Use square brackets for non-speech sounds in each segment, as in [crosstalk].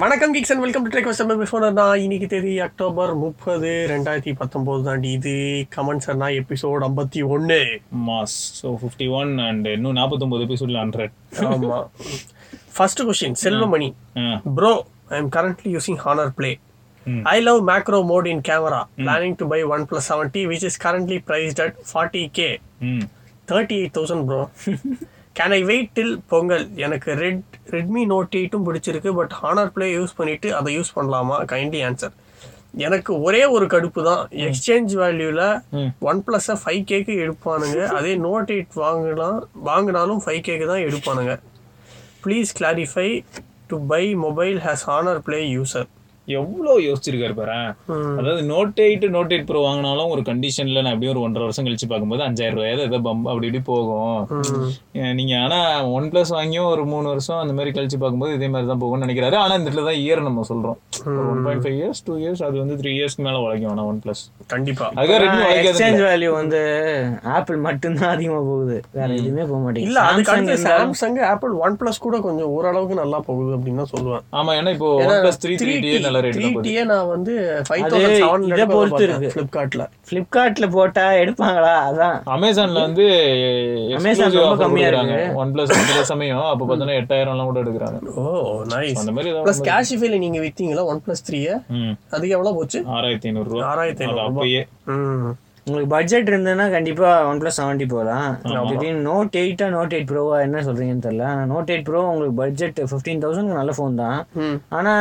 வணக்கம் geeks and welcome to trek வசம் before நான் இன்னைக்கு தேதி அக்டோபர் முப்பது ரெண்டாயிரத்தி பத்தொம்போது தாண்டி இது கமெண்ட்ஸ் அண்ணா எபிசோட் ஐம்பத்தி ஒன்று mass. So fifty one and இன்னும் நாற்பத்தொம்பது எபிசோடில் ஹண்ட்ரட் ஆமாம் first question Selvamani. Bro I am currently using Honor Play. I love macro mode in camera planning to buy one plus seventy which is currently priced at forty K thirty eight thousand bro can I wait till Pongal? எனக்கு red Redmi note எயிட்டும் பிடிச்சிருக்கு but honour play use பண்ணிட்டு அதை use பண்ணலாமா? Kindly answer எனக்கு ஒரே ஒரு கடுப்பு தான் எக்ஸ்சேஞ்ச் வேல்யூவில். ஒன் ப்ளஸ்ஸை ஃபைவ் கேக்கு எடுப்பானுங்க. அதே நோட் எயிட் வாங்கலாம் வாங்கினாலும் ஃபைவ் கேக்கு தான் எடுப்பானுங்க. Please clarify to buy mobile has Honor Play user எவ்வளோ யோசிச்சிருக்காரு பாரு. அதாவது note eight note eight pro வாங்கினாலும் ஒரு கண்டிஷன்ல நான் எப்படியும் ஒரு ஒன்றரை வருஷம் கழிச்சு பார்க்கும்போது அஞ்சாயிரம் ரூபாய் ஏதோ பம்ப் அப்படி இப்படி போகும். நீங்க ஆனா ஒன் பிளஸ் வாங்கியும் ஒரு மூணு வருஷம் அந்த மாதிரி கழிச்சு பார்க்கும்போது இதே மாதிரி தான் போகும்னு நினைக்கிறாரு. ஆனா இந்த இடத்துல தான் இயர் நம்ம சொல்றோம். One point five years two years அது வந்து த்ரீ இயர்ஸ்க்கு மேல உழைக்கும் ஆனா ஒன் பிளஸ் கண்டிப்பா. எக்ஸ்சேஞ்ச் வேல்யூ வந்து ஆப்பிள் மட்டும்தான் அதிகமா போகுது. வேற எதுவுமே போக இல்ல அதுக்கு மாட்டேங்குது சாம்சங் ஆப்பிள் ஒன் பிளஸ் கூட கொஞ்சம் ஓரளவுக்கு நல்லா போகுது அப்படின்னு தான் சொல்லுவேன். ஆமா ஏன்னா இப்போ ஒன் பிளஸ் த்ரீ த்ரீ நல்ல ரேட் தான் போகுது. டிஏ நான் வந்து ஃபைவ் அது தௌசண்ட் செவன் இதை பொறுத்து இருக்கு. ஃப்ளிப்கார்ட்ல பிளிப்கார்ட்ல போட்டா எடுப்பாங்களா? அதான். அமேசான்ல வந்து Amazon ரொம்ப கம்மியா இருக்கு. ஒன் பிளஸ் சில சமயம் அப்ப பார்த்தோன்னா எட்டாயிரம் எல்லாம் கூட எடுக்கிறாங்க. ஓ நைஸ் அந்த மாதிரி ப்ளஸ் கேஷிஃபைல நீங்க வித்தீங்களா? ஒன் பிளஸ் த்ரீ ம். அதுக்கு எவ்வளவு போச்சு? ஆறாயிரத்தி ஐநூறு ரூபா. ஆறாயிரத்தி ஐநூறு அப்பயே. ம். உங்களுக்கு பட்ஜெட் இருந்ததுன்னா கண்டிப்பா ஒன் பிளஸ் செவன்ட்டி போகலாம் திடீர்னு நோட் எயிட்டா நோட் எயிட் ப்ரோவா என்ன சொல்றீங்கன்னு தெரியல. நோட் எயிட் ப்ரோ உங்களுக்கு பட்ஜெட் ஃபிஃப்டீன் தௌசண்ட் நல்ல ஃபோன் தான். ம். ஆனா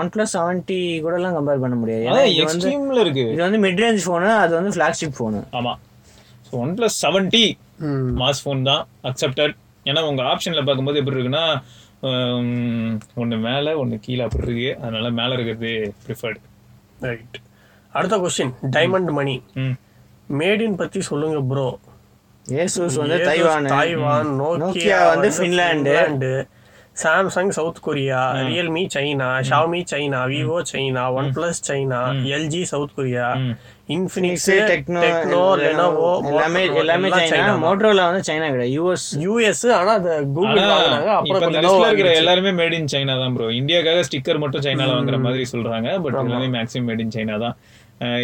ஒன் பிளஸ் செவன்ட்டி கூட எல்லாம் கம்பேர் பண்ண முடியாது. ஏன்னா இது வந்து இது வந்து மிட் ரேஞ்ச் ஃபோனு அது வந்து ஃபிளாக்ஷிப் ஃபோனு ஆமா. ஸோ ஒன் பிளஸ் செவன்டி ம். மாஸ் ஃபோன் தான் அக்செப்டட் ஏன்னா உங்க ஆப்ஷன்ல பார்க்கும்போது எப்படி இருக்குன்னா ஒண்ணு மேல ஒண்ணு கீழே அப்படி இருக்கு. அதனால மேல இருக்கிறது ப்ரிஃபர்டு ரைட் அடுத்த கொஸ்டின் டைமண்ட் மணி ம். மேட் இன் பத்தி சொல்லுங்க ப்ரோ ஏசூஸ் வந்து தைவான். தைவான் நோக்கியா வந்து. Finland Samsung South Korea Realme China Xiaomi China Vivo China one plus China LG South Korea. Infinix Tecno Lenovo எல்லாமே எல்லாமே சைனா மோட்டரோல வந்து China கிடையாது. யூஎஸ் யூஎஸ் ஆனா அது கூகுள் வாங்குனாங்க. அப்புறம் இந்த கொஞ்சம் லிஸ்ட்ல இருக்கிற எல்லாருமே மேட் இன் சைனா தான் ப்ரோ இந்தியாக்காக ஸ்டிக்கர் மட்டும் சைனால வாங்குற மாதிரி சொல்றாங்க பட் எல்லாமே மேக்ஸிமம் மேட் இன் சைனா தான்.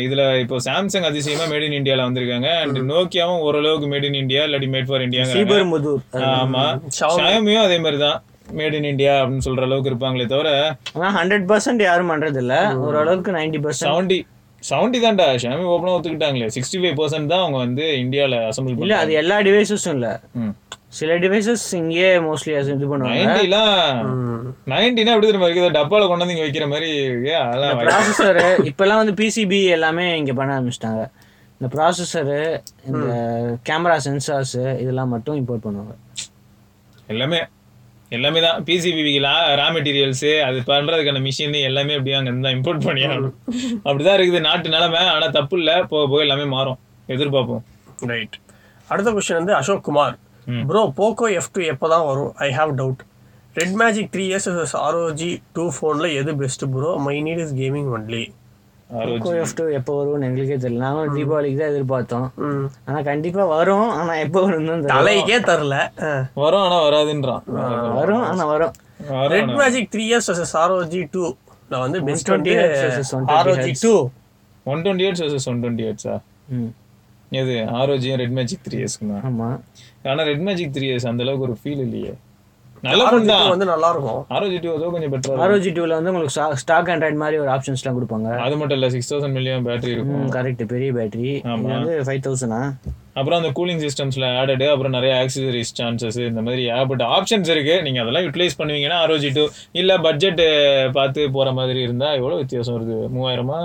இதுல இப்போ சாம்சங் அதிசயமா மேட் இன் இந்தியால வந்திருக்காங்க. அண்ட் நோக்கியாவும் ஓரளவுக்கு மேட் இன் இந்தியா இல்லாட்டி மேட் ஃபார் இந்தியா சீபர் முதூர் ஆமா. Xiaomi. ஷாயோமியும் அதே மாதிரி தான் மேட் இன் இந்தியா அப்படின்னு சொல்ற அளவுக்கு இருப்பாங்களே தவிர ஹண்ட்ரட் பர்சன்ட் யாரும் பண்றது இல்ல ஓரளவுக்கு நைன்டி பர்சன்ட் செவன்டி செவன்டி தான்டா. ஷாமி ஓப்பனா ஒத்துக்கிட்டாங்களே. சிக்ஸ்டி ஃபைவ் பர்சன்ட் தான் அவங்க வந்து இந்தியால அசம்பிள் இல்ல அது எல்லா டிவைசஸும் இல்ல. சில டிவைசஸ் இங்கே மோஸ்ட்லி இது பண்ணுவாங்க. நைன்டிலாம் நைன்டினா எப்படி தெரியுமா இருக்குது? டப்பால கொண்டு வந்து இங்க வைக்கிற மாதிரி இருக்கு. அதெல்லாம் ப்ராசஸர் இப்பெல்லாம் வந்து பிசிபி எல்லாமே இங்க பண்ண ஆரம்பிச்சிட்டாங்க. இந்த ப்ராசஸரு இந்த கேமரா சென்சார்ஸ் இதெல்லாம் மட்டும் இம்போர்ட் பண்ணுவாங்க. எல்லாமே எல்லாமே தான். பிசிபிக்கு ரா மெட்டீரியல்ஸ் அது பண்றதுக்கான மிஷின் எல்லாமே அப்படியே அங்க இருந்தா இம்போர்ட் பண்ணி ஆகணும். அப்படிதான் இருக்குது. நாட்டு நிலைமை ஆனா தப்பு இல்ல. போக போக எல்லாமே மாறும். எதிர்பார்ப்போம். ரைட் அடுத்த கொஸ்டின் வந்து Ashok Kumar. Bro Poco F two எப்போ தான் வரும்? I have doubt red magic three years ROG two ஃபோனில் எது best bro my need is gaming only Poco F2 எப்போ வரும்னு எங்களுக்கே தெரியல. நாங்களும் தீபாவளிக்கு தான் எதிர்பார்த்தோம். ஆனா கண்டிப்பா வரும். ஆனா எப்போ வரும்னு தான் தெரியல. தலைக்கே தரல. வரும் ஆனா வராதுன்றான். வரும் ஆனா வரும். வரும் red magic three years versus ROG two நான் வந்து பெஸ்ட் 120 வந்து hertz versus 120 ROG. Two one twenty versus one twenty எயிட்ஸா ம். எது? ஆரோஜியும் ரெட் மேஜிக் த்ரீ இயர்ஸ்க்குமா ஆமா. ஆனா ரெட் மேஜிக் த்ரீ இயர்ஸ் அந்த அளவுக்கு ஒரு ஃபீல் இல்லையே. நல்ல ஃபோன் தான். வந்து நல்லா இருக்கும் ஆரோஜி டூ ஏதோ கொஞ்சம் பெட்டரா ஆர்ஓஜி டூவில் வந்து உங்களுக்கு ஸ்டாக் ஆண்ட்ராய்ட் மாதிரி ஒரு ஆப்ஷன்ஸ்லாம் கொடுப்பாங்க. அது மட்டும் இல்ல சிக்ஸ் தௌசண்ட் மில்லியன் பேட்டரி இருக்கும். கரெக்ட் பெரிய பேட்டரி வந்து ஃபைவ் தௌசண்டா அப்புறம் அந்த கூலிங் சிஸ்டம்ஸ்ல ஆடடு அப்புறம் நிறைய ஆக்சசரிஸ் சான்சஸ் இந்த மாதிரி ஏகப்பட்ட ஆப்ஷன்ஸ் இருக்கு. நீங்க அதெல்லாம் யூட்டிலைஸ் பண்ணுவீங்கன்னா ஆரோஜி டூ இல்ல பட்ஜெட் பார்த்து போற மாதிரி இருந்தா எவ்வளவு வித்தியாசம் வருது மூவாயிரமா?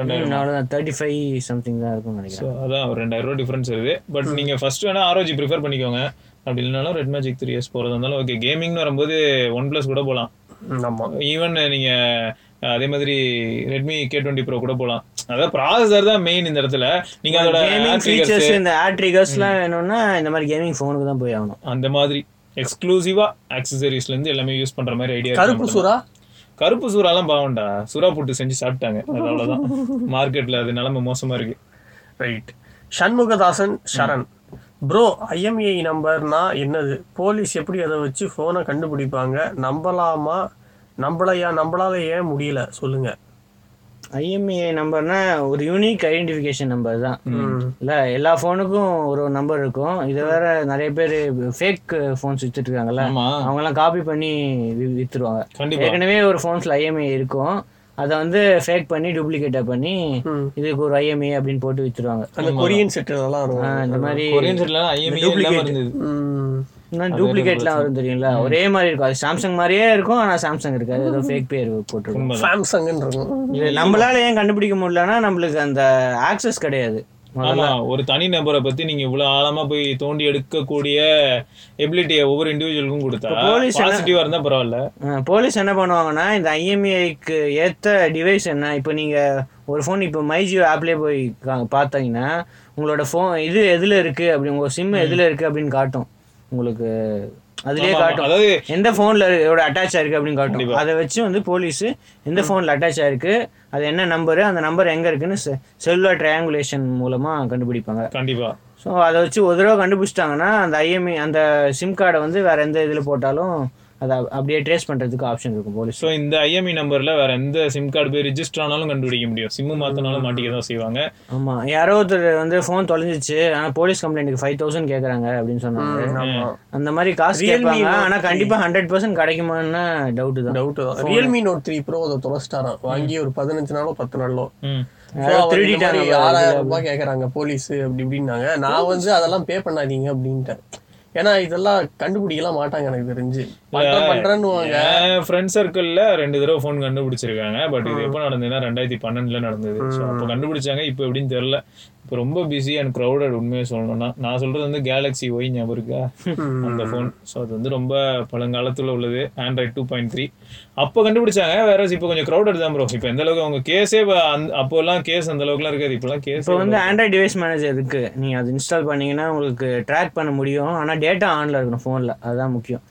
ரெண்டாயிரம் தேர்ட்டி ஃபைவ் சம்திங் தான் இருக்கும்னு நினைக்கிறேன். அதான் ஒரு ரெண்டாயிரம் ரூபா டிஃபரன்ஸ் வருது. பட் நீங்க ஃபர்ஸ்ட் வேணா ஆரோஜி ப்ரிஃபர் பண்ணிக்கோங்க. அப்படி இல்லைனாலும் ரெட் மேஜிக் த்ரீ இயர்ஸ் போறது இருந்தாலும் ஓகே கேமிங்னு வரும்போது ஒன் பிளஸ் கூட போகலாம் ம், ஆமா ஈவன் அதே மாதிரி ரெட்மி கே டுவெண்ட்டி ப்ரோ கூட போகலாம் அதாவது ப்ராசஸர் தான் மெயின் இந்த இடத்துல. நீங்க அதோட ஃபீச்சர்ஸ் இந்த ஆட் ட்ரிகர்ஸ்லாம் வேணும்னா இந்த மாதிரி கேமிங் ஃபோனுக்கு தான் போய் ஆகணும். அந்த மாதிரி. எக்ஸ்க்ளூசிவா ஆக்சசரிஸ்ல இருந்து எல்லாமே யூஸ் பண்ற மாதிரி ஐடியா கருப்பு சுறா? கருப்பு சூறாலாம் பாவம்டா. சுறா புட்டு செஞ்சு சாப்பிட்டாங்க. அது அவ்வளவுதான். [laughs] மார்க்கெட்ல அது நிலைமை மோசமா இருக்கு. Right Shanmugadasan Saran. Bro IMEI நம்பர்னா என்னது? போலீஸ் எப்படி அதை வச்சு ஃபோனை கண்டுபிடிப்பாங்க? நம்பலாமா? நம்மளையா நம்மளால ஏன் முடியல? சொல்லுங்க. ஐஎம்இஐ நம்பர்னா ஒரு யூனிக் ஐடென்டிஃபிகேஷன் நம்பர் தான். இல்ல எல்லா ஃபோனுக்கும் ஒரு நம்பர் இருக்கும். இது வேற நிறைய பேர் ஃபேக் ஃபோன்ஸ் வித்துட்டு இருக்காங்கல்ல ஆமா. அவங்க எல்லாம் காப்பி பண்ணி வித்துருவாங்க. ஏற்கனவே ஒரு ஃபோன்ஸ்ல ஐஎம்ஐ இருக்கும். அதை வந்து ஃபேக் பண்ணி டூப்ளிகேட்டா பண்ணி. இதுக்கு ஒரு ஐஎம்ஐ அப்படின்னு போட்டு வித்துருவாங்க. அந்த கொரியன் செட் இருக்கும் இந்த மாதிரி கொரியன் இருந்தது. ம். டூப்ளிகேட்லாம் வரும் தெரியுங்களா ஒரே மாதிரி இருக்கும். அது சாம்சங் மாதிரியே இருக்கும் ஆனா சாம்சங் இருக்காது. ஏதோ ஃபேக் பேர் போட்டுருக்கும். சாம்சங்னு இருக்கும் நம்மளால ஏன் கண்டுபிடிக்க முடியலன்னா நம்மளுக்கு அந்த ஆக்சஸ் கிடையாது. ஆமா ஒரு தனி நபரை பத்தி நீங்க இவ்வளவு ஆழமா போய் தோண்டி எடுக்கக்கூடிய எபிலிட்டியை ஒவ்வொரு இண்டிவிஜுவலுக்கும் கொடுத்தா என்ன- பாசிட்டிவா இருந்தா பரவாயில்ல. போலீஸ் என்ன பண்ணுவாங்கன்னா இந்த ஐஎம்ஐக்கு ஏத்த டிவைஸ் என்ன? இப்போ நீங்க ஒரு ஃபோன் இப்போ மைஜியோ ஆப்லேயே போய் கா- பார்த்தீங்கன்னா உங்களோட ஃபோன் இது எதுல இருக்கு? அப்படி உங்க சிம் எதுல இருக்கு? அப்படின்னு காட்டும். உங்களுக்கு அதுலயே காட்டும். எந்த ஃபோன்ல இதோட அட்டாச் ஆயிருக்கு அப்படின்னு காட்டும். அதை வச்சு வந்து போலீஸ் எந்த ஃபோன்ல அட்டாச் ஆயிருக்கு அது என்ன நம்பரு அந்த நம்பர் எங்க இருக்குன்னு செல்லுலர் ட்ரையாங்குலேஷன் மூலமா கண்டுபிடிப்பாங்க. கண்டிப்பா. ஸோ அதை வச்சு ஒரு தடவை கண்டுபிடிச்சிட்டாங்கன்னா அந்த ஐஎம்ஐ அந்த சிம் கார்டை வந்து வேற எந்த இதில் போட்டாலும் அதை அப்படியே ட்ரேஸ் பண்றதுக்கு ஆப்ஷன் இருக்கும் போலீஸ். ஸோ இந்த ஐஎம்இ நம்பர்ல வேற எந்த சிம் கார்டு போய் ரிஜிஸ்டர் ஆனாலும் கண்டுபிடிக்க முடியும். சிம்மு மாத்தினாலும் மாட்டிக்க தான் செய்வாங்க. ஆமா. யாரோ ஒருத்தர் வந்து ஃபோன் தொலைஞ்சிச்சு. ஆனா போலீஸ் கம்ப்ளைண்ட்டுக்கு ஃபைவ் தௌசண்ட் கேக்குறாங்க அப்படின்னு சொன்னாங்க. ஆமா. அந்த மாதிரி காசு கேட்பாங்க Note ஆனா three. கண்டிப்பா ஹண்ட்ரட் பர்சன்ட் கிடைக்குமான்னு டவுட் தான். டவுட் தான். ரியல்மி நோட் த்ரீ ப்ரோ அதை தொலைச்சிட்டாராம். வாங்கி ஒரு பதினஞ்சு நாளோ பத்து நாளோ. ஆறாயிரம் ரூபாய் கேக்குறாங்க போலீஸ் அப்படி இப்படின்னாங்க. நான் வந்து அதெல்லாம் பே பண்ணாதீங்க அப்படின்ட்டேன். ஏன்னா இதெல்லாம் கண்டுபிடிக்கலாம் மாட்டாங்க எனக்கு தெரிஞ்சு. பண்றேன் பண்றேன்னுவாங்க. ஃப்ரெண்ட் சர்க்கிள்ல ரெண்டு தடவை ஃபோன் கண்டுபிடிச்சிருக்காங்க. பட் இது எப்போ நடந்ததுன்னா ரெண்டாயிரத்தி பன்னெண்டுல நடந்தது. அப்போ கண்டுபிடிச்சாங்க இப்போ எப்படின்னு தெரியல. இப்போ ரொம்ப பிஸி அண்ட் க்ரௌடட் உண்மையை சொல்லணும்னா நான் சொல்றது வந்து கேலக்ஸி ஒய் ஞாபகம் இருக்கா? அந்த ஃபோன் ஸோ அது வந்து ரொம்ப பழங்காலத்துல உள்ளது. ஆண்ட்ராய்ட் டூ பாயிண்ட் த்ரீ அப்போ கண்டுபிடிச்சாங்க வேற இப்போ கொஞ்சம் க்ரௌடட் தான் ப்ரோ இப்போ எந்த அளவுக்கு அவங்க கேஸே அப்போல்லாம் கேஸ் அந்த அளவுக்குலாம் இருக்காது. இப்போலாம் கேஸ் இப்போ வந்து ஆண்ட்ராய்ட் டிவைஸ் மேனேஜர் இருக்கு. நீங்க அது இன்ஸ்டால் பண்ணீங்கன்னா உங்களுக்கு ட்ராக் பண்ண முடியும். ஆனா டேட்டா ஆன்ல இருக்கணும் ஃபோன்ல அதுதான் முக்கியம்.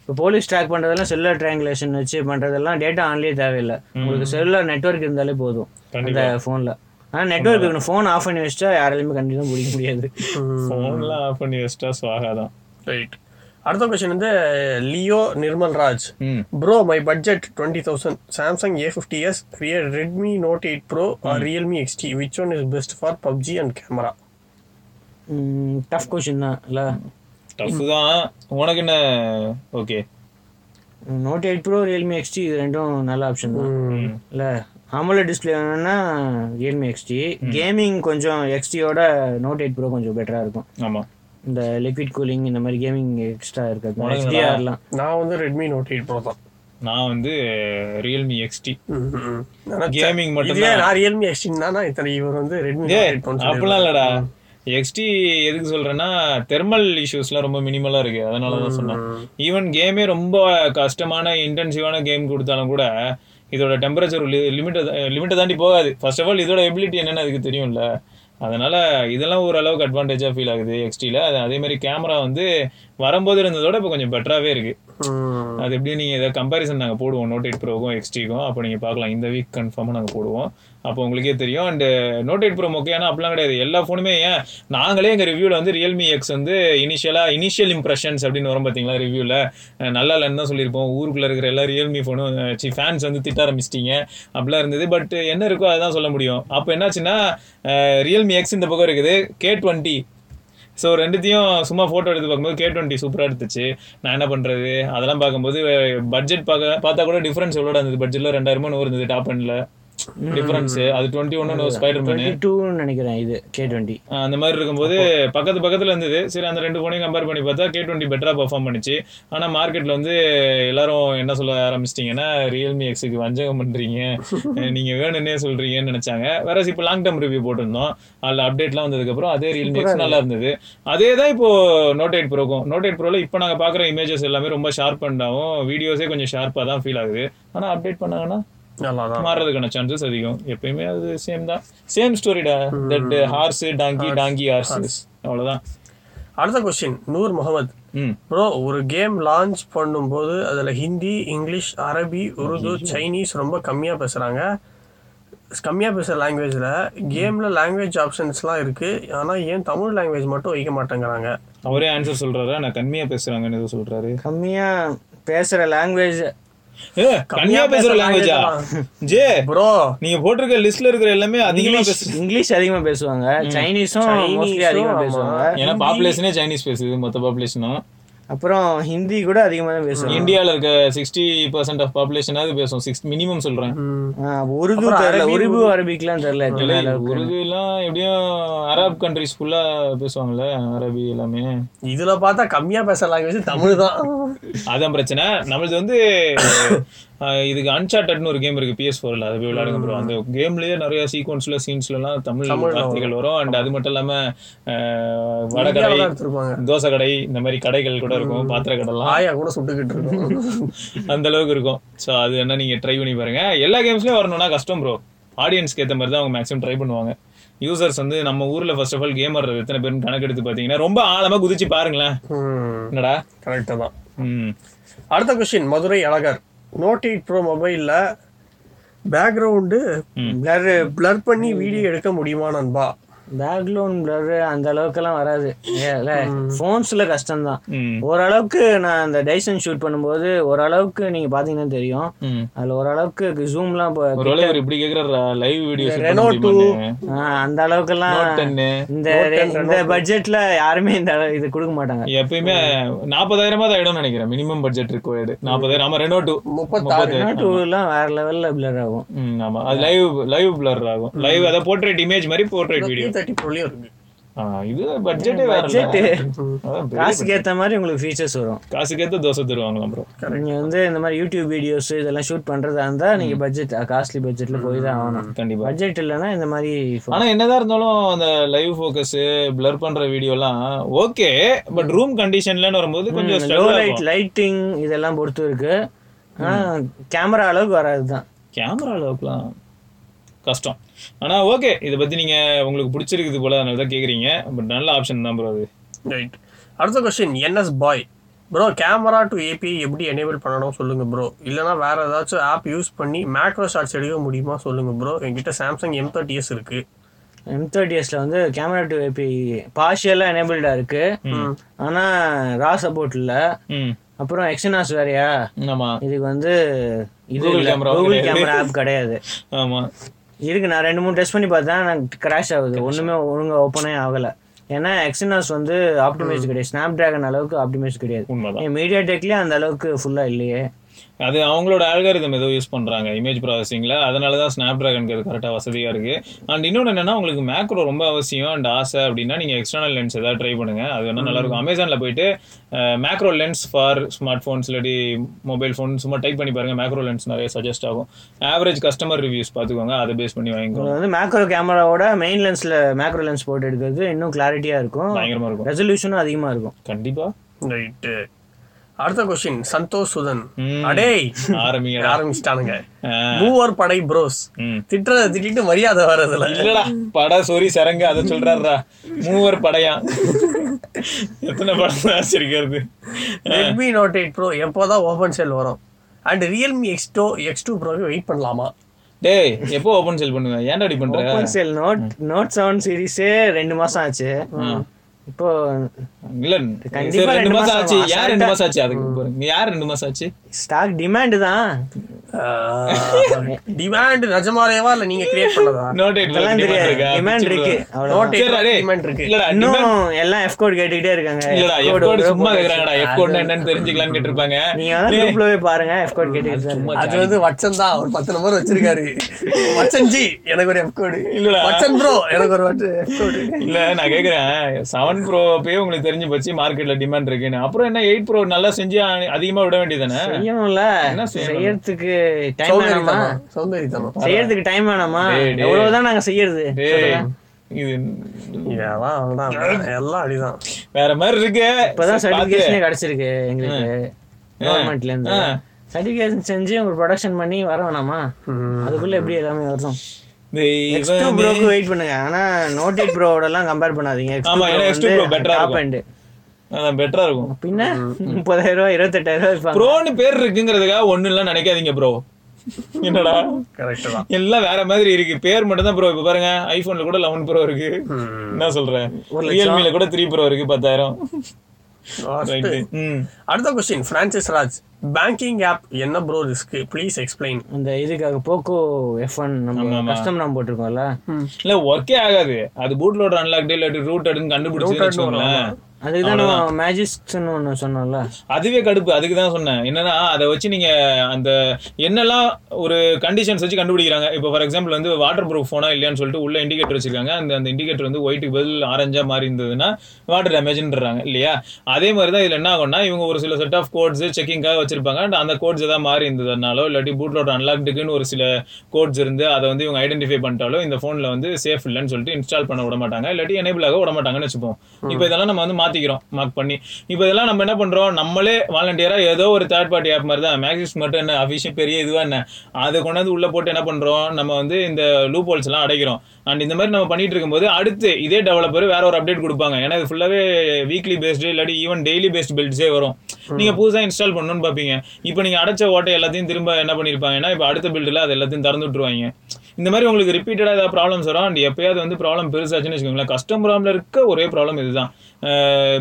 இப்போ போலீஸ் ட்ராக் பண்றதெல்லாம் செல்லுலர் ட்ரையாங்குலேஷன் வச்சு பண்றதெல்லாம் டேட்டா ஆன்லயே தேவையில்லை. உங்களுக்கு செல்லுலர் நெட்வொர்க் இருந்தாலே போதும். அந்த ஃபோன்ல ஆனா நெட்வொர்க் இருக்கணும். ஃபோன் ஆஃப் பண்ணி வச்சா யாராலையுமே கண்டிப்பாக பிடிக்க முடியாது. ஃபோன்லாம் ஆஃப் பண்ணி வச்சிட்டா சுவாகாதான் ரைட் அடுத்த கொஸ்டின் வந்து Leo Nirmal Raj bro my budget twenty thousand Samsung A fifty S real Redmi note eight pro or Realme XT which one is best for PUBG and camera tough question தான் இல்ல? Tough தான். உனக்கு என்ன? Okay note eight pro Realme XT இது ரெண்டும் நல்ல option தான். இல்ல? AMOLED டிஸ்பிளே வேணும்னா ரியல்மி எக்ஸ்டி கேமிங் கொஞ்சம் எக்ஸ்டியோட நோட் எயிட் ப்ரோ கொஞ்சம் பெட்டரா இருக்கும். ஆமா. இந்த லிக்விட் கூலிங் இந்த மாதிரி கேமிங் எக்ஸ்ட்ரா இருக்காது எக்ஸ்டிஆர்லாம் நான் வந்து ரெட்மி நோட் எயிட் ப்ரோ தான். நான் வந்து ரியல்மி எக்ஸ்டி. கேமிங் மட்டும் நான் ரியல்மி எக்ஸ்டின்னா இத்தனை இவர் வந்து ரெட்மி அப்படிலாம் இல்லடா. எக்ஸ்டி எதுக்கு சொல்றேன்னா தெர்மல் இஷ்யூஸ்லாம் ரொம்ப மினிமலா இருக்கு. அதனால தான் சொன்னேன். ஈவன் கேமே ரொம்ப கஷ்டமான இன்டென்சிவான கேம் கொடுத்தாலும் கூட இதோட டெம்பரேச்சர் லிமிட்டை லிமிட்டை தாண்டி போகாது. ஃபர்ஸ்ட் ஆஃப் ஆல் இதோட எபிலிட்டி என்னென்னு அதுக்கு தெரியும்ல. அதனால் இதெல்லாம் ஓரளவுக்கு அட்வான்டேஜாக ஃபீல் ஆகுது எக்ஸ்டியில் அதே மாதிரி கேமரா வந்து வரும்போது இருந்ததோட இப்போ கொஞ்சம் பெட்டராகவே இருக்குது அது எப்படி நீங்கள் ஏதாவது கம்பேரிசன் நாங்கள் போடுவோம் நோட் எயிட் ப்ரோக்கும் எக்ஸ்டிக்கும் அப்போ நீங்கள் பார்க்கலாம். இந்த வீக் கன்ஃபார்மாக நாங்கள் போடுவோம். அப்போ உங்களுக்கே தெரியும். அண்ட் நோட் எயிட் ப்ரோ மொக்கையான அப்படிலாம் கிடையாது. எல்லா ஃபோனுமே ஏன்? நாங்களே எங்கள் ரிவ்யூவில் வந்து ரியல்மி எக்ஸ் வந்து இனிஷியலாக இனிஷியல் இம்ப்ரெஷன்ஸ் அப்படின்னு வரும் பார்த்தீங்களா ரிவ்யூவில் நல்லா இல்லைன்னு தான் சொல்லியிருப்போம். ஊருக்குள்ளே இருக்கிற எல்லா ரியல்மி ஃபோனும் சி ஃபேன்ஸ் வந்து திட்ட ஆரம்பிச்சிட்டீங்க. அப்படிலாம் இருந்தது. பட் என்ன இருக்கோ அதான் சொல்ல முடியும். அப்போ என்னாச்சுன்னா ரியல்மி எக்ஸ் இந்த பக்கம் இருக்குது. கே டுவெண்ட்டி ஸோ ரெண்டுத்தையும் சும்மா ஃபோட்டோ எடுத்து பார்க்கும்போது கே டுவெண்ட்டி சூப்பராக எடுத்துச்சு. நான் என்ன பண்ணுறது அதெல்லாம் பார்க்கும்போது பட்ஜெட் பார்க்க பார்த்தா கூட டிஃப்ரென்ஸ் எவ்வளோ இருந்தது? பட்ஜெட்டில் ரெண்டாயிரமோ நூறு இருந்தது டாப் எண்டில் டிஃப்ரென்ஸ் அது டுவெண்ட்டி ஒன்று ஸ்பைடர் மேனு டூன்னு நினைக்கிறேன் இது கே டுவெண்ட்டி அந்த மாதிரி இருக்கும்போது பக்கத்து பக்கத்துல இருந்தது. சரி அந்த ரெண்டு ஃபோனையும் கம்பேர் பண்ணி பார்த்தா கே டுவெண்ட்டி பெட்டரா பெர்ஃபார்ம் பண்ணுச்சு. ஆனா மார்க்கெட்ல வந்து எல்லாரும் என்ன சொல்ல ஆரம்பிச்சிட்டிங்கன்னா ரியல்மி எக்ஸுக்கு வஞ்சகம் பண்றீங்க. [laughs] நீங்க வேணும்னே சொல்றீங்கன்னு நினைச்சாங்க. வேற இப்போ லாங் டேர்ம் ரிவ்யூ போட்டிருந்தோம். அதில் அப்டேட்லாம் வந்ததுக்கு அப்புறம் அதே ரியல்மி எக்ஸ் நல்லா இருந்தது. அதே தான் இப்போ நோட் எயிட் ப்ரோக்கும் நோட் எயிட் ப்ரோல இப்போ நாங்க பாக்குற இமேஜஸ் எல்லாமே ரொம்ப ஷார்ப் பண்ணாவும் வீடியோஸே கொஞ்சம் ஷார்ப்பா தான் ஃபீல் ஆகுது. ஆனா அப்டேட் பண்ணாங்கன்னா மாறுறதுக்கான சான்சஸ் அதிகம். எப்பயுமே அது சேம் தான். Same ஸ்டோரிடா that horse donkey donkey horse அவ்வளவுதான். அடுத்த கொஸ்டின் நூர் முகமது ப்ரோ ஒரு கேம் லான்ச் பண்ணும்போது அதில் ஹிந்தி இங்கிலீஷ் அரபி உருது சைனீஸ் ரொம்ப கம்மியாக பேசுகிறாங்க கம்மியாக பேசுகிற லாங்குவேஜில் கேமில் லாங்குவேஜ் ஆப்ஷன்ஸ்லாம் இருக்குது ஆனால் ஏன் தமிழ் லாங்குவேஜ் மட்டும் வைக்க மாட்டேங்கிறாங்க? அவரே ஆன்சர் சொல்றாரா? நான் கம்மியா பேசுறாங்கன்னு ஏதோ சொல்றாரு. கம்மியா பேசுற லாங்குவேஜ் கம்மியா பேசுற லாங்குவேஜா ஜே ப்ரோ நீங்க போட்டிருக்க லிஸ்ட்ல இருக்கிற எல்லாமே அதிகமா இங்கிலீஷ் பேசு இங்கிலீஷ் அதிகமா பேசுவாங்க. சைனீஸும் மோஸ்ட்லி அதிகமா. பேசுவாங்க. ஏன்னா பாப்புலேஷனே சைனீஸ் பேசுது மொத்த பாப்புலேஷனும் அப்புறம் ஹிந்தி கூட அதிகமா தான் பேசுவாங்க. இந்தியால இருக்க சிக்ஸ்டி பர்சன்ட் ஆஃப் பாப்புலேஷனாவது பேசும் சிக்ஸ் மினிமம் சொல்றேன். ஆ, உருது தெரியல. உருது அரபிக்லாம் தெரியல எத்தனை அளவுக்கு. உருது எல்லாம் எப்படியும் அரப் கண்ட்ரிஸ் ஃபுல்லா பேசுவாங்கல்ல அரபி எல்லாமே. இதுல பார்த்தா கம்மியா பேசுற லாங்குவேஜ் தமிழ் தான். அதான் பிரச்சனை. நம்மளது வந்து இதுக்கு அன்சார்டட்னு ஒரு கேம் இருக்கு பிஎஸ் ஃபோர்ல அதை போய் விளையாடுங்க ப்ரோ அந்த கேம்லயே நிறைய சீக்வன்ஸ்ல சீன்ஸ்ல எல்லாம் தமிழ் வார்த்தைகள் வரும். அண்ட் அது மட்டும் இல்லாம வடகடை தோசை கடை இந்த மாதிரி கடைகள் கூட இருக்கும் பாத்திர கடைலாம் ஆயா கூட சுட்டுக்கிட்டு இருக்கோம். [laughs] அந்த அளவுக்கு இருக்கும். ஸோ அது என்ன நீங்க ட்ரை பண்ணி பாருங்க. எல்லா கேம்ஸ்லயும் வரணும்னா கஷ்டம் ப்ரோ ஆடியன்ஸ்க்கு ஏற்ற மாதிரி தான் அவங்க மேக்ஸிமம் ட்ரை பண்ணுவாங்க. யூசர்ஸ் வந்து நம்ம ஊர்ல ஃபர்ஸ்ட் ஆஃப் ஆல் கேமர் எத்தனை பேரும் கணக்கெடுத்து பாத்தீங்கன்னா ரொம்ப ஆழமா குதிச்சு பாருங்களேன். என்னடா? கரெக்டா தான். அடுத்த question Madurai Azhagar. Note eight pro மொபைல்ல பேக்ரவுண்டு பிளர் பிளர் பண்ணி வீடியோ எடுக்க முடியுமா நண்பா? பேக்ரவுண்ட் பிளர் அந்த அளவுக்குலாம் வராது. ஏல ஃபோன்ஸ்ல கஷ்டம்தான். ஓரளவுக்கு நான் அந்த டைசன் ஷூட் பண்ணும்போது ஓரளவுக்கு நீங்க பாத்தீங்கன்னா தெரியும். அதுல ஓரளவுக்கு ஜூம்லாம் இப்படி கேக்குற லைவ் வீடியோ Renault அந்த அளவுக்குலாம் இந்த இந்த பட்ஜெட்ல யாருமே இந்த இது கொடுக்க மாட்டாங்க. எப்பயுமே நாற்பதாயிரமா தான் ஆயிடும்னு நினைக்கிறேன். மினிமம் பட்ஜெட் ரிக்வயர்டு நாற்பதாயிரம் ஆமா ரெனோ டூ முப்பத்தாறு. டூலாம் வேற லெவல்ல பிளர் ஆகும். ஆமா. அது லைவ் லைவ் பிளர் ஆகும். லைவ் அத போர்ட்ரேட் இமேஜ் மாதிரி போர்ட்ரேட் வீடியோ தேர்ட்டி ப்ரோலயும் இருக்கு இது பட்ஜெட்டே பெரிய காசுக்கு ஏத்த மாதிரி உங்களுக்கு ஃபீச்சர்ஸ் வரும். காசுக்கேத்த தோசை தருவாங்களாம் ப்ரோ நீங்க வந்து இந்த மாதிரி யூடியூப் வீடியோஸ் இதெல்லாம் ஷூட் பண்றதா இருந்தா நீங்க பட்ஜெட் காஸ்ட்லி பட்ஜெட்ல போய் தான் ஆகணும். கண்டிப்பா. பட்ஜெட் இல்லைன்னா இந்த மாதிரி ஆனா என்னதான் இருந்தாலும் அந்த லைவ் ஃபோக்கஸ் பிளர் பண்ற வீடியோலாம் ஓகே பட் ரூம் கண்டிஷன்லன்னு வரும்போது கொஞ்சம் லோ லைட். லைட்டிங் இதெல்லாம் பொறுத்து இருக்கு. ஆனா கேமரா அளவுக்கு வராது தான் கேமரா அளவுக்குலாம் கஷ்டம். ஆனா ஓகே இதை பத்தி நீங்க உங்களுக்கு பிடிச்சிருக்குது போல அதனால தான் கேக்குறீங்க. பட் நல்ல ஆப்ஷன் தான் ப்ரோ அது. ரைட் அடுத்த question NS boy bro camera two API எப்படி எனேபிள் பண்ணணும் சொல்லுங்க ப்ரோ இல்லைனா வேற ஏதாச்சும் ஆப் யூஸ் பண்ணி மேக்ரோ ஷாட்ஸ் எடுக்க முடியுமா சொல்லுங்க ப்ரோ என்கிட்ட சாம்சங் எம் தேர்ட்டி எஸ் இருக்கு. எம் தேர்ட்டிஎஸ்ல வந்து கேமரா டு ஏபி பார்ஷியலா எனேபிள்டா இருக்கு. ஆனா ரா சப்போர்ட் இல்ல. அப்புறம் எக்ஸனாஸ் வேறயா? ஆமா. இதுக்கு வந்து இது கூகுள். கேமரா ஆப் கிடையாது. ஆமா. இருக்கு நான் ரெண்டு மூணு டெஸ்ட் பண்ணி பார்த்தேன் எனக்கு கிராஷ் ஆகுது. ஒண்ணுமே ஒழுங்கா ஓப்பனே ஆகல. ஏன்னா எக்ஸினாஸ் வந்து ஆப்டிமைஸ் கிடையாது. ஸ்னாப் டிராகன் அளவுக்கு ஆப்டிமைஸ் கிடையாது. மீடியா டெக்லயே அந்த அளவுக்கு ஃபுல்லா இல்லையே. அது அவங்களோட ஆல்காரிதம் ஏதோ யூஸ் பண்றாங்க இமேஜ் ப்ராசஸிங்ல அதனால தான் ஸ்னாப் டிராகனுக்கு அது கரெக்டாக வசதியா இருக்கு. அண்ட் இன்னொன்று என்னன்னா உங்களுக்கு மேக்ரோ ரொம்ப அவசியம் அண்ட் ஆசை அப்படின்னா நீங்க எக்ஸ்டர்னல் லென்ஸ் ஏதாவது ட்ரை பண்ணுங்க. அது வேணா நல்லா இருக்கும். அமேசான்ல போயிட்டு macro lens for smart phones இல்லாட்டி மொபைல் ஃபோன் சும்மா டைப் பண்ணி பாருங்க. மேக்ரோ லென்ஸ் நிறைய சஜஸ்ட் ஆகும். ஆவரேஜ் கஸ்டமர் ரிவ்யூஸ் பார்த்துக்கோங்க. அதை பேஸ் பண்ணி வாங்கிக்கோங்க. வந்து மேக்ரோ கேமராவோட மெயின் லென்ஸ்ல மேக்ரோ லென்ஸ் போட்டு எடுக்கிறது இன்னும் கிளாரிட்டியா இருக்கும். பயங்கரமா இருக்கும். ரெசல்யூஷனும் அதிகமா இருக்கும். கண்டிப்பா. ரைட்டு அடுத்த கொஸ்டின் சந்தோஷ் சுதன். ம். அடேய். ஆரம்பிங்கடா. ஆரம்பிச்சிட்டானுங்க. மூவர் படை ப்ரோஸ் திட்டுறத திட்டிட்டு மரியாதை வர்றதுல இல்லடா பட சொரி சரங்க அதை சொல்றாருடா. மூவர் படையா? எத்தனை படம் ஆச்சரிக்கிறது ரெட்மி நோட் எயிட் ப்ரோ எப்போதான் ஓப்பன் செல் வரும்? And Realme X two X two ப்ரோக்கு wait பண்ணலாமா? டேய் எப்போ ஓபன் செல் பண்ணுவேன் ஏன்டா இப்படி பண்ற? Open sale note note seven சீரிஸே ரெண்டு மாசம் ஆச்சு. இப்போ இல்ல ரெண்டு மாசம் ஆச்சு. யார் ரெண்டு மாசம் ஆச்சு? அதுக்கு பாருங்க யார் ரெண்டு மாசம் ஆச்சு? ஸ்டாக் டிமாண்ட் தான். டிமாண்ட் நிஜமாலேவா? இல்ல நீங்க கிரியேட் பண்ணதா? டிமாண்ட் இருக்கு. டிமாண்ட் இருக்கு. இல்லடா இன்னும் எல்லாம் எஃப் கோட் கேட்டுக்கிட்டே இருக்காங்க. இல்லடா எஃப் கோட் சும்மா கேக்குறாங்கடா. எஃப் கோட் என்னன்னு தெரிஞ்சுக்கலாம்னு கேட்டிருப்பாங்க. நீங்க வந்து குரூப்ல போய் பாருங்க. எஃப் கோட் சும்மா அது வந்து வட்சன் தான். ஒரு பத்து நம்பர் வச்சிருக்காரு. வட்சன் ஜி எனக்கு ஒரு எஃப் கோடு இல்லடா. வட்சன் ப்ரோ எனக்கு ஒரு எஃப் கோடு இல்ல நான் கேக்குறேன். செவன் ப்ரோ அப்பயே உங்களுக்கு தெரிஞ்சு போச்சு மார்க்கெட்ல டிமாண்ட் இருக்குன்னு. அப்புறம் என்ன எயிட் ப்ரோ நல்லா செஞ்சு அதிகமா விட வேண்டியதானே செய்யணும்ல? செய்யறதுக்கு டைம் வேணாமா? செய்யறதுக்கு டைம் வேணாமா. எவ்வளவுதான் நாங்க செய்யறது? இது எல்லாம் அடிதான். வேற மாதிரி இருக்கு. இப்பதான். சர்டிபிகேஷனே கிடைச்சிருக்கு எங்களுக்கு. கவர்மெண்ட்ல இருந்து. சர்டிபிகேஷன் செஞ்சு உங்களுக்கு ப்ரொடக்ஷன் பண்ணி வர வேணாமா? அதுக்குள்ள எப்படி எல்லாமே வரும் எக்ஸ் டூ. ப்ரோக்கு வெயிட் பண்ணுங்க. ஆனா நோட் எயிட் ப்ரோவோட எல்லாம் கம்பேர் பண்ணாதீங்க ஆமா, ஏன்னா X2 Pro better ஆ டாப் இருக்கும். எண்ட் அதான் பெட்டரா இருக்கும். பின்ன முப்பதாயிரம் ரூபாய் இருபத்தெட்டாயிரம் ரூபாய். ப்ரோன்னு பேர் இருக்குங்கிறதுக்காக ஒண்ணு எல்லாம் நினைக்காதீங்க ப்ரோ என்னடா? கரெக்ட் தான். எல்லாம் வேற மாதிரி இருக்கு. பேர் மட்டும் தான் ப்ரோ இப்ப பாருங்க ஐபோன்ல கூட லெவன் ப்ரோ இருக்கு. என்ன சொல்றேன்? ரியல்மில கூட த்ரீ ப்ரோ இருக்கு பத்தாயிரம். அடுத்த question Francis Raj banking app என்ன ப்ரோ ரிஸ்க் ப்ளீஸ் எக்ஸ்பிளைன் அந்த இதுக்காக போக்கோ எஃப் ஒன் நம்ம கஸ்டம் நம்ம போட்டிருக்கோம்ல. இல்ல ஒர்க்கே ஆகாது. அது பூட் லோடர் அன்லாக்டு இல்லாட்டி ரூட் எடுன்னு கண்டுபிடிச்சு அதுக்கு தான் மேஜிக்ஸ்னு ஒன்று சொன்னோம்ல. அதுவே கடுப்பு. அதுக்கு தான் சொன்னேன். என்னன்னா அதை வச்சு நீங்க அந்த என்னெல்லாம் ஒரு கண்டிஷன்ஸ் வச்சு கண்டுபிடிக்கிறாங்க. இப்போ ஃபார் எக்ஸாம்பிள் வந்து வாட்டர் ப்ரூஃப் போனா இல்லையான்னு சொல்லிட்டு உள்ள இண்டிகேட்டர் வச்சிருக்காங்க. அந்த அந்த இண்டிகேட்டர் வந்து ஒயிட்டுக்கு பதில் ஆரஞ்சா மாறி இருந்ததுன்னா வாட்டர் டேமேஜ்ன்றாங்க இல்லையா? அதே மாதிரி தான் இதுல என்ன ஆகும்னா இவங்க ஒரு சில செட் ஆஃப் கோட்ஸ் செக்கிங்காக வச்சிருப்பாங்க. and அந்த கோட்ஸ் ஏதாவது மாறி இருந்ததுனாலோ இல்லாட்டி பூட் லோட் அன்லாக்டுக்குன்னு ஒரு சில கோட்ஸ் இருந்து அதை வந்து இவங்க ஐடென்டிஃபை பண்ணிட்டாலோ இந்த ஃபோனில் வந்து சேஃப் இல்லைன்னு சொல்லிட்டு இன்ஸ்டால் பண்ண விட மாட்டாங்க. இல்லாட்டி எனேபிள் ஆக விட மாட்டாங்கன்னு வச்சுப்போம். இப்போ இதெல்லாம் நம்ம வந்து மாத்திக்கிறோம் மார்க் பண்ணி. இப்போ இதெல்லாம் நம்ம என்ன பண்றோம்? நம்மளே வாலண்டியரா ஏதோ ஒரு தேர்ட் பார்ட்டி ஆப் மாதிரி தான். மேக்ஸிஸ் மட்டும் என்ன? அஃபிஷியல் பெரிய இதுவா என்ன? அதை கொண்டாந்து உள்ள போட்டு என்ன பண்றோம்? நம்ம வந்து இந்த லூப் ஹோல்ஸ் எல்லாம் அடைக்கிறோம். அண்ட் இந்த மாதிரி நம்ம பண்ணிட்டு இருக்கும்போது அடுத்து இதே டெவலப்பர் வேற ஒரு அப்டேட் கொடுப்பாங்க. ஏன்னா இது ஃபுல்லாவே வீக்லி பேஸ்டு இல்லாட்டி ஈவன் டெய்லி பேஸ்ட் பில்ட்ஸே வரும். நீங்க புதுசா இன்ஸ்டால் பண்ணணும்னு பாப்பீங்க இப்போ நீங்க அடைச்ச ஓட்டை எல்லாத்தையும் திரும்ப என்ன பண்ணிருப்பாங்கன்னா இப்போ அடுத்த பில்டில் அது எல்லாத்தையும் திறந்து விட்டுருவாங்க. இந்த மாதிரி உங்களுக்கு ரிப்பீட்டடாக ஏதாவது ப்ராப்ளம்ஸ் வரும்? அண்ட் எப்பயாவது வந்து ப்ராப்ளம் பெருசாச்சுன்னு வச்சுக்கோங்களேன். கஸ்டம் ப்ராப்ளம் இருக்க ஒரே ப்ராப்ளம் இதுதான்.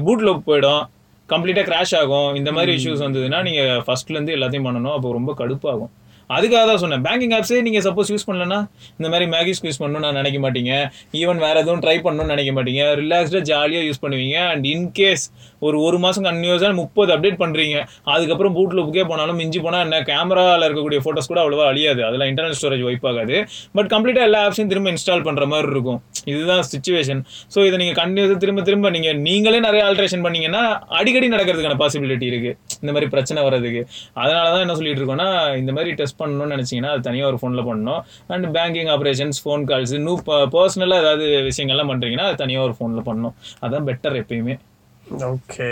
பூட் லோப் போயிடும். கம்ப்ளீட்டாக கிராஷ் ஆகும். இந்த மாதிரி இஷ்யூஸ் வந்ததுன்னா நீங்கள் ஃபர்ஸ்ட்லேருந்து எல்லாத்தையும் பண்ணணும். அப்போ ரொம்ப கடுப்பாகும். அதுக்காக தான் சொன்னேன். பேங்கிங் ஆப்ஸே நீங்கள் சப்போஸ் யூஸ் பண்ணலன்னா இந்த மாதிரி மேகிஸ்க்கு யூஸ் பண்ணணும்னு நான் நினைக்க மாட்டீங்க. ஈவன் வேறு எதுவும் ட்ரை பண்ணணும்னு நினைக்க மாட்டீங்க. ரிலாக்ஸ்டாக ஜாலியாக யூஸ் பண்ணுவீங்க. அண்ட் இன்கேஸ் ஒரு ஒரு மாதம் கன்யூஸாக முப்பது அப்டேட் பண்ணுறீங்க அதுக்கப்புறம் பூட் புக்கே போனாலும் மிஞ்சி போனால் என்ன கேமராவில் இருக்கக்கூடிய ஃபோட்டோஸ் கூட அவ்வளோவா அழியாது. அதெல்லாம் இன்டர்னல் ஸ்டோரேஜ் வைப் ஆகாது. பட் கம்ப்ளீட்டாக எல்லா ஆப்ஸையும் திரும்ப இன்ஸ்டால் பண்ணுற மாதிரி இருக்கும். இதுதான் சுச்சுவேஷன் ஸோ இதை நீங்கள் கண்டினியூஸாக திரும்ப திரும்ப நீங்கள் நீங்களே நிறைய ஆல்ட்ரேஷன் பண்ணீங்கன்னா அடிக்கடி நடக்கிறதுக்கான பாசிபிலிட்டி இருக்குது இந்த மாதிரி பிரச்சனை வர்றதுக்கு. அதனால தான் என்ன சொல்லிட்டு இருக்கோம்னா இந்த மாதிரி டெஸ்ட் பண்ணணும்னு நினச்சிங்கன்னா அது தனியாக ஒரு ஃபோனில் பண்ணணும். And banking operations phone calls இன்னும் பர்சனலாக ஏதாவது விஷயங்கள்லாம் பண்ணுறீங்கன்னா அது தனியாக ஒரு ஃபோனில் பண்ணணும். அதான் பெட்டர் எப்பயுமே. ஓகே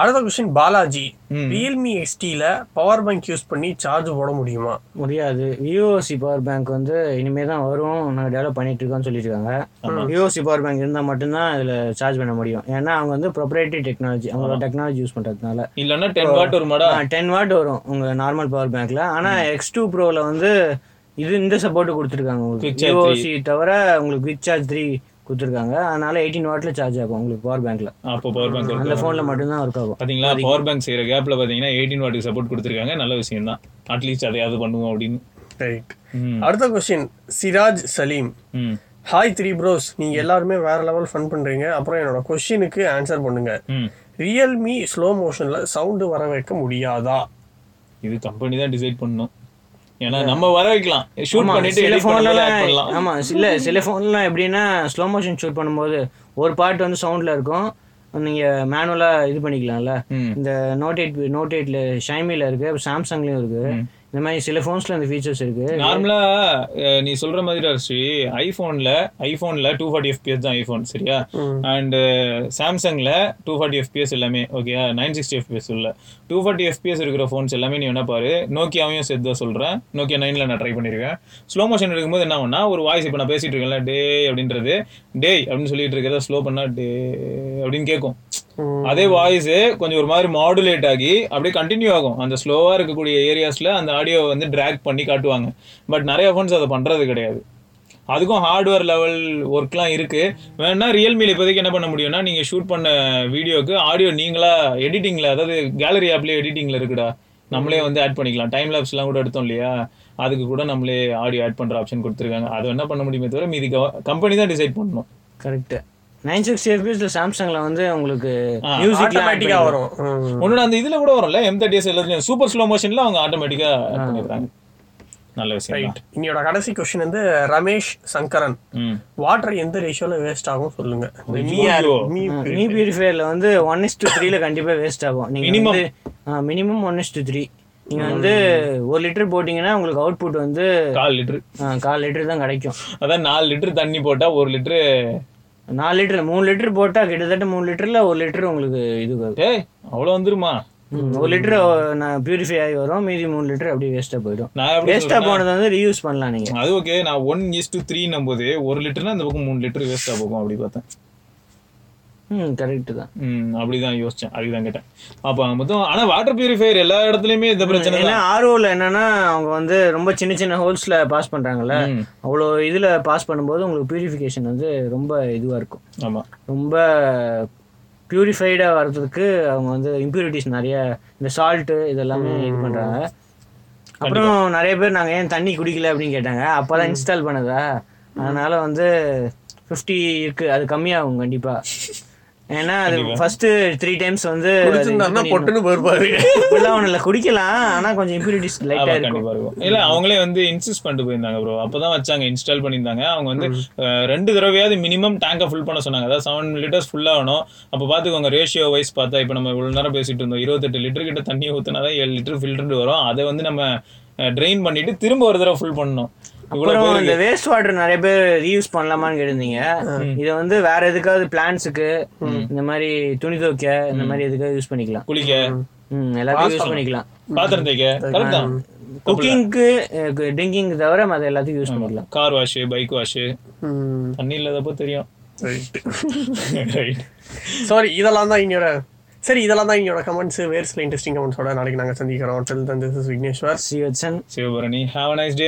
அடுத்த கொஸ்டின் பாலாஜி ரியல்மி எக்ஸ்டியில் பவர் பேங்க் யூஸ் பண்ணி சார்ஜ் போட முடியுமா? முடியாது. விஓசி பவர் பேங்க் வந்து இனிமே தான் வரும். நாங்கள் டெவலப் பண்ணிட்டு இருக்கோம்னு சொல்லியிருக்காங்க விஓசி பவர் பேங்க் இருந்தால் மட்டும்தான் இதில் சார்ஜ் பண்ண முடியும். ஏன்னா அவங்க வந்து ப்ரொப்ரேட்டரி டெக்னாலஜி அவங்களோட டெக்னாலஜி யூஸ் பண்ணுறதுனால இல்லைன்னா டென் வாட் ஒரு மடா. டென் வாட் வரும் உங்கள் நார்மல் பவர் பேங்க்ல ஆனால் எக்ஸ் டூ ப்ரோவில் வந்து இது இந்த சப்போர்ட் கொடுத்துருக்காங்க உங்களுக்கு. விஓசி தவிர உங்களுக்கு குவிக் சார்ஜ் த்ரீ கொடுத்துருக்காங்க. அதனால எயிட்டீன் வாட்ல சார்ஜ் ஆகும் உங்களுக்கு பவர் பேங்க்ல அப்போ பவர் பேங்க் அந்த ஃபோனில் மட்டும்தான் ஒர்க் ஆகும். பாத்தீங்களா? பவர் பேங்க் செய்யற கேப்ல பாத்தீங்கன்னா எயிட்டீன் வாட்டுக்கு சப்போர்ட் கொடுத்துருக்காங்க. நல்ல விஷயம் தான் அட்லீஸ்ட் அதையாவது பண்ணுவோம் அப்படின்னு. ரைட். அடுத்த question Siraj Saleem. Hi three bros நீங்க எல்லாருமே வேற லெவல் ஃபன் பண்றீங்க. அப்புறம் என்னோட கொஸ்டினுக்கு ஆன்சர் பண்ணுங்க. ரியல்மி ஸ்லோ மோஷன்ல சவுண்டு வர வைக்க முடியாதா? இது கம்பெனி தான் டிசைட் பண்ணணும். ஏன்னா நம்ம வர வைக்கலாம் ஷூட் பண்ணிட்டு சில ஃபோன்லாம் ஆமா சில சில ஃபோன்லாம் எப்படின்னா ஸ்லோ மோஷன் ஷூட் பண்ணும்போது ஒரு பார்ட் வந்து சவுண்ட்ல இருக்கும். நீங்க மேனுவலா இது பண்ணிக்கலாம்ல. இந்த நோட் எயிட் நோட் எயிட்ல ஷைமில இருக்கு சாம்சங்லயும் இருக்கு. இந்த மாதிரி சில ஃபோன்ஸ்ல இந்த ஃபீச்சர்ஸ் இருக்கு. நார்மலா நீ சொல்ற மாதிரி ஸ்ரீ ஐபோன்ல ஐபோன்ல டூ ஃபார்ட்டி எஃபிஎஸ் தான் ஐபோன் சரியா? அண்ட் சாம்சங்ல டூ ஃபார்ட்டி எஃபிஎஸ் எல்லாமே ஓகே நைன் சிக்ஸ்டி எஃபிஎஸ் உள்ள. டூ ஃபார்ட்டி எஃபிஎஸ் இருக்கிற ஃபோன்ஸ் எல்லாமே நீ என்ன பாரு. நோக்கியாவையும் சேர்த்து தான் சொல்றேன். நோக்கியா நைன்ல நான் ட்ரை பண்ணிருக்கேன். ஸ்லோ மோஷன் இருக்கும்போது என்ன ஆகும்னா ஒரு வாய்ஸ் இப்போ நான் பேசிட்டு இருக்கேன்ல டே அப்படின்றது டேய் அப்படின்னு சொல்லிட்டு இருக்கிறத ஸ்லோ பண்ணா டே அப்படின்னு கேட்கும். அதே வாய்ஸ் கொஞ்சம் ஒரு மாதிரி மாடுலேட் ஆகி அப்படியே கண்டினியூ ஆகும். அந்த ஸ்லோவா இருக்கக்கூடிய ஏரியாஸ்ல அந்த ஆடியோ வந்து ட்ராக் பண்ணி காட்டுவாங்க. பட் நிறைய ஃபோன்ஸ் அதை பண்றது கிடையாது. அதுக்கும் ஹார்ட்வேர் லெவல் ஒர்க்லாம் இருக்கு. வேணா ரியல்மில இப்போதைக்கு என்ன பண்ண முடியும்னா நீங்க ஷூட் பண்ண வீடியோக்கு ஆடியோ நீங்களா எடிட்டிங்ல அதாவது கேலரி ஆப்லயே எடிட்டிங்ல இருக்குடா. நம்மளே வந்து ஆட் பண்ணிக்கலாம். டைம் லேப்ஸ்லாம் கூட எடுத்தோம் இல்லையா? அதுக்கு கூட நம்மளே ஆடியோ ஆட் பண்ற ஆப்ஷன் கொடுத்துருக்காங்க. அது என்ன பண்ண முடியுமே தவிர மீதி கம்பெனி தான் டிசைட் பண்ணணும். கரெக்ட் நைன் சிக்ஸ்டி எஃபிஎஸ்ல சாம்சங்ல வந்து உங்களுக்கு மியூசிக் ஆட்டோமேட்டிக்கா வரும். ம். ஒன்னோட அந்த இதுல கூட வரும்ல எம் தேர்ட்டி எஸ் எல்லாத்துலயும். சூப்பர் ஸ்லோ மோஷன்ல அவங்க ஆட்டோமேட்டிக்கா ஆட் பண்ணிடுறாங்க. நல்ல விஷயம் இன்னையோட கடைசி கொஸ்டின் வந்து ரமேஷ் சங்கரன். வாட்டர் எந்த ரேஷியோல வேஸ்ட் ஆகும் சொல்லுங்க. மீ ஐயோ. மீ மீ பியூரிஃபையர்ல வந்து ஒன் இஸ் டு த்ரீல கண்டிப்பா வேஸ்ட் ஆகும். நீங்க. வந்து minimum one is to three நீங்க வந்து ஒரு லிட்டர் போட்டீங்கன்னா உங்களுக்கு அவுட்புட் வந்து கால் லிட்டர் கால் லிட்டர் தான் கிடைக்கும். அதான் நாலு லிட்டர் தண்ணி போட்டா ஒரு லிட்டரு நாலு லிட்டர் மூணு லிட்டர் போட்டா கிட்டத்தட்ட மூணு லிட்டர்ல ஒரு லிட்டர் உங்களுக்கு இது வரும். ஏய் அவ்வளவு வந்துருமா? ஒரு லிட்டர் நான் பியூரிஃபை ஆகி வரும். மீதி மூணு லிட்டர் அப்படியே வேஸ்டா போயிடும். நான் எப்படி வேஸ்டா போனது வந்து ரீயூஸ் பண்ணலாம் நீங்க. அது ஓகே நான் ஒன் இஸ் டு த்ரீ போது ஒரு லிட்டர்னா இந்த பக்கம் மூணு லிட்டர் வேஸ்டா போகும் அப்படி பார்த்தேன். ம் கரெக்ட் தான். ம் அப்படிதான் யோசிச்சேன் அதுதான் கேட்டேன். அப்ப மொத்தம் ஆனா வாட்டர் பியூரிஃபையர் எல்லா இடத்துலயுமே இந்த பிரச்சனை ஏன்னா ஆர்ஓல என்னன்னா அவங்க வந்து ரொம்ப சின்ன சின்ன ஹோல்ஸ்ல பாஸ் பண்றாங்கல்ல ம். அவ்வளோ இதுல பாஸ் பண்ணும்போது உங்களுக்கு பியூரிஃபிகேஷன் வந்து ரொம்ப இதுவா இருக்கும். ஆமா. ரொம்ப பியூரிஃபைடாக வர்றதுக்கு அவங்க வந்து இம்ப்யூரிட்டிஸ் நிறைய இந்த சால்ட்டு இதெல்லாமே இது பண்ணுறாங்க அப்புறம் நிறைய பேர் நாங்கள் ஏன் தண்ணி குடிக்கல அப்படின்னு கேட்டாங்க. அப்போ தான் இன்ஸ்டால் பண்ணதா? அதனால வந்து ஃபிஃப்டி இருக்கு அது கம்மியாகும் கண்டிப்பாக ஏன்னா அது ஃபர்ஸ்ட் த்ரீ டைம்ஸ் வந்து. பொட்டுன்னு போயிருப்பாரு. இல்லை. குடிக்கலாம் கொஞ்சம் இம்ப்யூரிட்டிஸ் இருக்கும். இல்ல அவங்களே வந்து இன்சிஸ்ட் பண்ணிட்டு போயிருந்தாங்க ப்ரோ அப்பதான் வச்சாங்க இன்ஸ்டால் பண்ணியிருந்தாங்க. அவங்க வந்து ரெண்டு தடவையாவது மினிமம் டேங்கை ஃபுல் பண்ண சொன்னாங்க. அதாவது செவன் லிட்டர்ஸ் ஃபுல் ஆகணும். அப்ப பாத்துக்கோங்க ரேஷியோ வைஸ் பார்த்தா இப்ப நம்ம இவ்வளவு நேரம் பேசிட்டு இருந்தோம். இருபத்தெட்டு லிட்டர் கிட்ட தண்ணி ஊத்துனாதான் ஏழு லிட்டர் ஃபில்டர் வரும். அதை வந்து நம்ம ட்ரெயின் பண்ணிட்டு திரும்ப ஒரு தடவை ஃபுல் பண்ணணும். அப்புறம் இந்த வேஸ்ட் வாட்டர் நிறைய பேர் ரீயூஸ் பண்ணலாமான்னு கேட்டிருந்தீங்க. இதை வந்து வேற எதுக்காவது பிளான்ஸுக்கு இந்த மாதிரி துணி துவைக்க இந்த மாதிரி எதுக்காவது யூஸ் பண்ணிக்கலாம். குளிக்க. ம். எல்லாத்தையும் யூஸ் பண்ணிக்கலாம். பாத்திரம் தேய்க்க. குக்கிங்க்கு ட்ரிங்கிங் தவிர மற்ற எல்லாத்தையும் யூஸ் பண்ணிக்கலாம். கார் வாஷ் பைக் வாஷ் தண்ணி இல்லாதப்போ தெரியும். சாரி [laughs] இதெல்லாம் தான் இங்கோட சரி இதெல்லாம் தான் இங்கோட கமெண்ட்ஸ் வேறு சில இன்ட்ரெஸ்டிங் கமெண்ட்ஸோட நாளைக்கு நாங்கள் சந்திக்கிறோம். Till then this is Vigneshwar C வச்சன் சிவபரணி. Have nice day